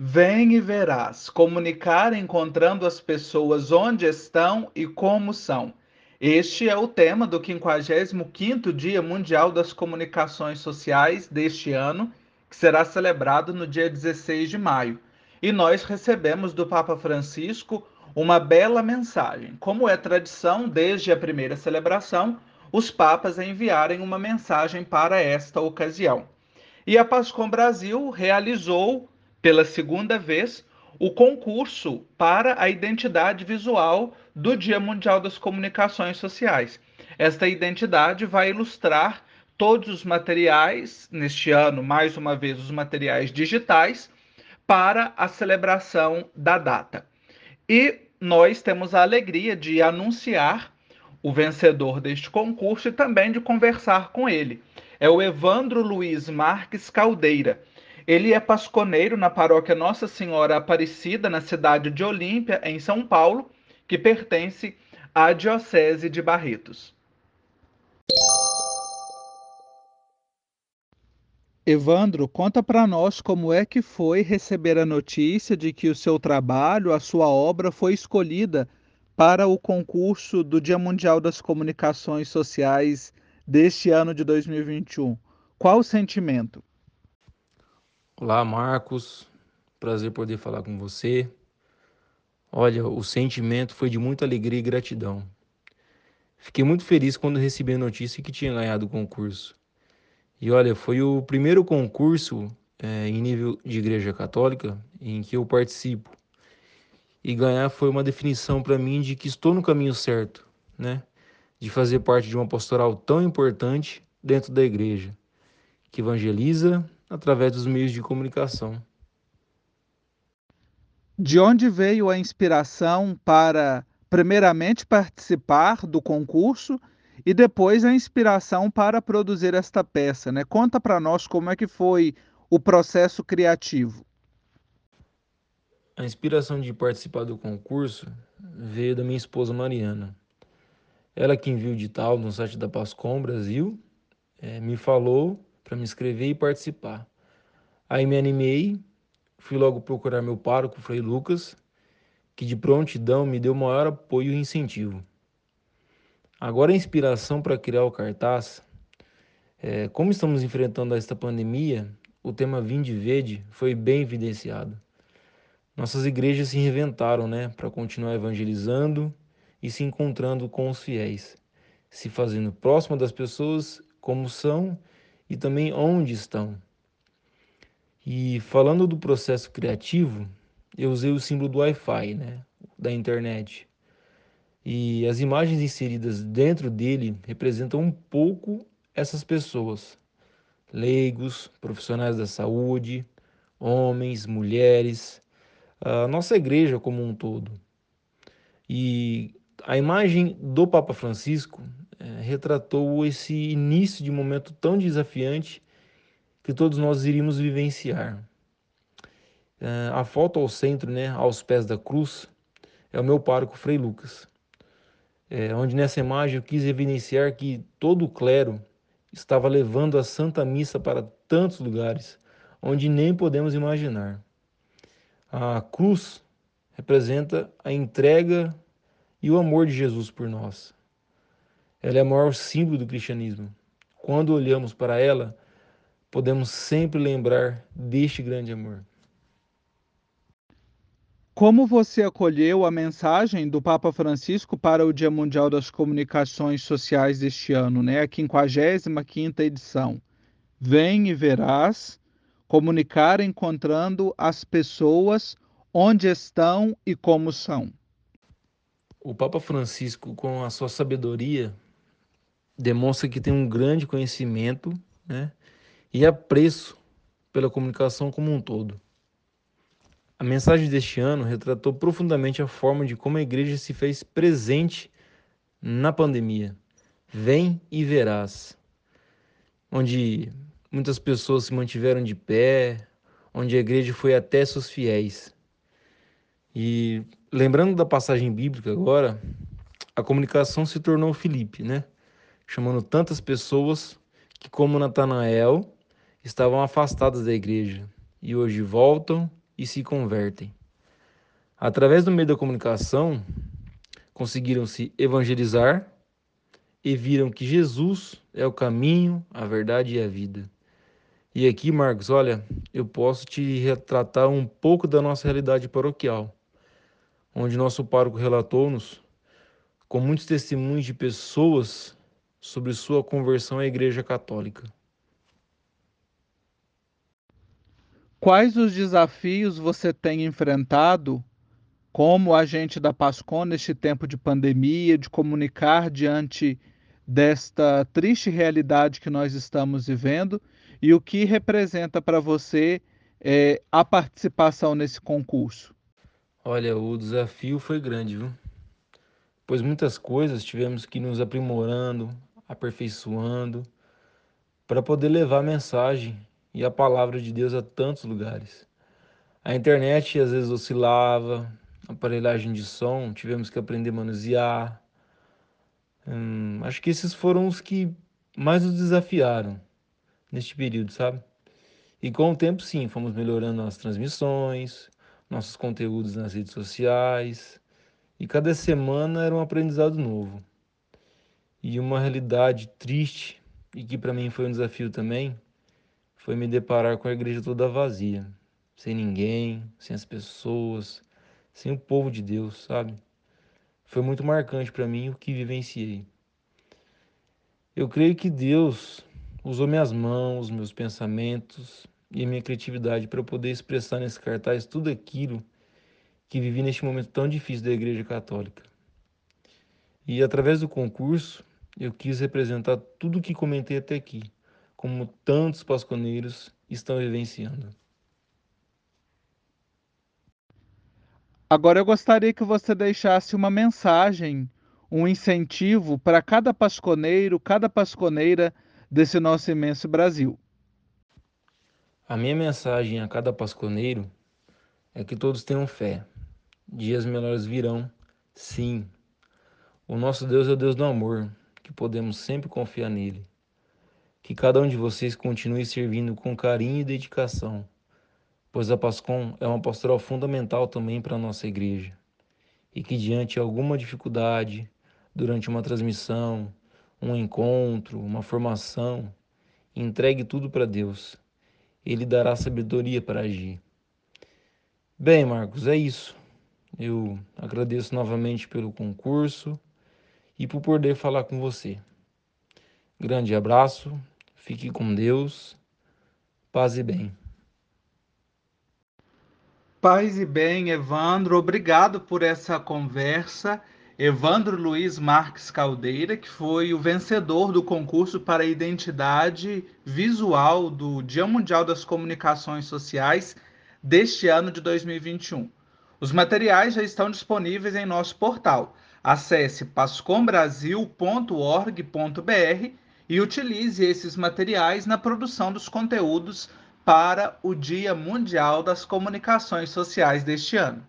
Vem e verás, comunicar encontrando as pessoas onde estão e como são. Este é o tema do 55º Dia Mundial das Comunicações Sociais deste ano, que será celebrado no dia 16 de maio. E nós recebemos do Papa Francisco uma bela mensagem. Como é tradição desde a primeira celebração, os papas enviarem uma mensagem para esta ocasião. E a Pascom Brasil realizou pela segunda vez o concurso para a identidade visual do Dia Mundial das Comunicações Sociais. Esta identidade vai ilustrar todos os materiais, neste ano, mais uma vez, os materiais digitais, para a celebração da data. E nós temos a alegria de anunciar o vencedor deste concurso e também de conversar com ele. É o Evandro Luiz Marques Caldeira. Ele é pasconeiro na paróquia Nossa Senhora Aparecida, na cidade de Olímpia, em São Paulo, que pertence à Diocese de Barretos. Evandro, conta para nós como é que foi receber a notícia de que o seu trabalho, a sua obra foi escolhida para o concurso do Dia Mundial das Comunicações Sociais deste ano de 2021. Qual o sentimento? Olá, Marcos. Prazer poder falar com você. Olha, o sentimento foi de muita alegria e gratidão. Fiquei muito feliz quando recebi a notícia que tinha ganhado o concurso. E olha, foi o primeiro concurso é, em nível de igreja católica em que eu participo. E ganhar foi uma definição para mim de que estou no caminho certo, né? De fazer parte de uma pastoral tão importante dentro da igreja, que evangeliza, através dos meios de comunicação. De onde veio a inspiração para, primeiramente, participar do concurso e depois a inspiração para produzir esta peça? Né? Conta para nós como é que foi o processo criativo. A inspiração de participar do concurso veio da minha esposa Mariana. Ela que enviou de tal no site da Pascom Brasil, é, me falou para me inscrever e participar. Aí me animei, fui logo procurar meu pároco, Frei Lucas, que de prontidão me deu maior apoio e incentivo. Agora a inspiração para criar o cartaz, é, como estamos enfrentando esta pandemia, o tema Vinde Verde foi bem evidenciado. Nossas igrejas se reinventaram, né, para continuar evangelizando e se encontrando com os fiéis, se fazendo próximo das pessoas como são e também onde estão. E falando do processo criativo, eu usei o símbolo do Wi-Fi, né, da internet. E as imagens inseridas dentro dele representam um pouco essas pessoas, leigos, profissionais da saúde, homens, mulheres, a nossa igreja como um todo. E a imagem do Papa Francisco retratou esse início de momento tão desafiante que todos nós iríamos vivenciar. É, a foto ao centro, né, aos pés da cruz, é o meu pároco Frei Lucas, é, onde nessa imagem eu quis evidenciar que todo o clero estava levando a Santa Missa para tantos lugares, onde nem podemos imaginar. A cruz representa a entrega e o amor de Jesus por nós. Ela é o maior símbolo do cristianismo. Quando olhamos para ela, podemos sempre lembrar deste grande amor. Como você acolheu a mensagem do Papa Francisco para o Dia Mundial das Comunicações Sociais deste ano, né? a 55ª edição? Vem e verás, comunicar encontrando as pessoas onde estão e como são. O Papa Francisco, com a sua sabedoria, demonstra que tem um grande conhecimento né, e apreço pela comunicação como um todo. A mensagem deste ano retratou profundamente a forma de como a igreja se fez presente na pandemia. Vem e verás. Onde muitas pessoas se mantiveram de pé, onde a igreja foi até seus fiéis. E lembrando da passagem bíblica agora, a comunicação se tornou Filipe, né? Chamando tantas pessoas que, como Natanael, estavam afastadas da igreja e hoje voltam e se convertem. Através do meio da comunicação, conseguiram se evangelizar e viram que Jesus é o caminho, a verdade e a vida. E aqui, Marcos, olha, eu posso te retratar um pouco da nossa realidade paroquial, onde nosso pároco relatou-nos com muitos testemunhos de pessoas sobre sua conversão à Igreja Católica. Quais os desafios você tem enfrentado como agente da Pascon neste tempo de pandemia, de comunicar diante desta triste realidade que nós estamos vivendo e o que representa para você é, a participação nesse concurso? Olha, o desafio foi grande, viu? Pois muitas coisas tivemos que nos aprimorando, aperfeiçoando, para poder levar a mensagem e a palavra de Deus a tantos lugares. A internet às vezes oscilava, aparelhagem de som, tivemos que aprender a manusear. Hum, acho que esses foram os que mais nos desafiaram neste período, sabe? E com o tempo, sim, fomos melhorando as transmissões, nossos conteúdos nas redes sociais, e cada semana era um aprendizado novo. E uma realidade triste, e que para mim foi um desafio também, foi me deparar com a igreja toda vazia, sem ninguém, sem as pessoas, sem o povo de Deus, sabe? Foi muito marcante para mim o que vivenciei. Eu creio que Deus usou minhas mãos, meus pensamentos e minha criatividade para poder expressar nesse cartaz tudo aquilo que vivi neste momento tão difícil da Igreja Católica. E através do concurso, eu quis representar tudo o que comentei até aqui, como tantos pasconeiros estão vivenciando. Agora eu gostaria que você deixasse uma mensagem, um incentivo para cada pasconeiro, cada pasconeira desse nosso imenso Brasil. A minha mensagem a cada pasconeiro é que todos tenham fé. Dias melhores virão, sim. O nosso Deus é o Deus do amor, que podemos sempre confiar nele. Que cada um de vocês continue servindo com carinho e dedicação, pois a Pascom é uma pastoral fundamental também para a nossa igreja. E que diante de alguma dificuldade, durante uma transmissão, um encontro, uma formação, entregue tudo para Deus. Ele dará sabedoria para agir. Bem, Marcos, é isso. Eu agradeço novamente pelo concurso e por poder falar com você. Grande abraço Fique com Deus. Paz e bem. Paz e bem, Evandro. Obrigado por essa conversa. Evandro Luiz Marques Caldeira, que foi o vencedor do concurso para a identidade visual do Dia Mundial das Comunicações Sociais deste ano de 2021. Os materiais já estão disponíveis em nosso portal. Acesse pascombrasil.org.br e utilize esses materiais na produção dos conteúdos para o Dia Mundial das Comunicações Sociais deste ano.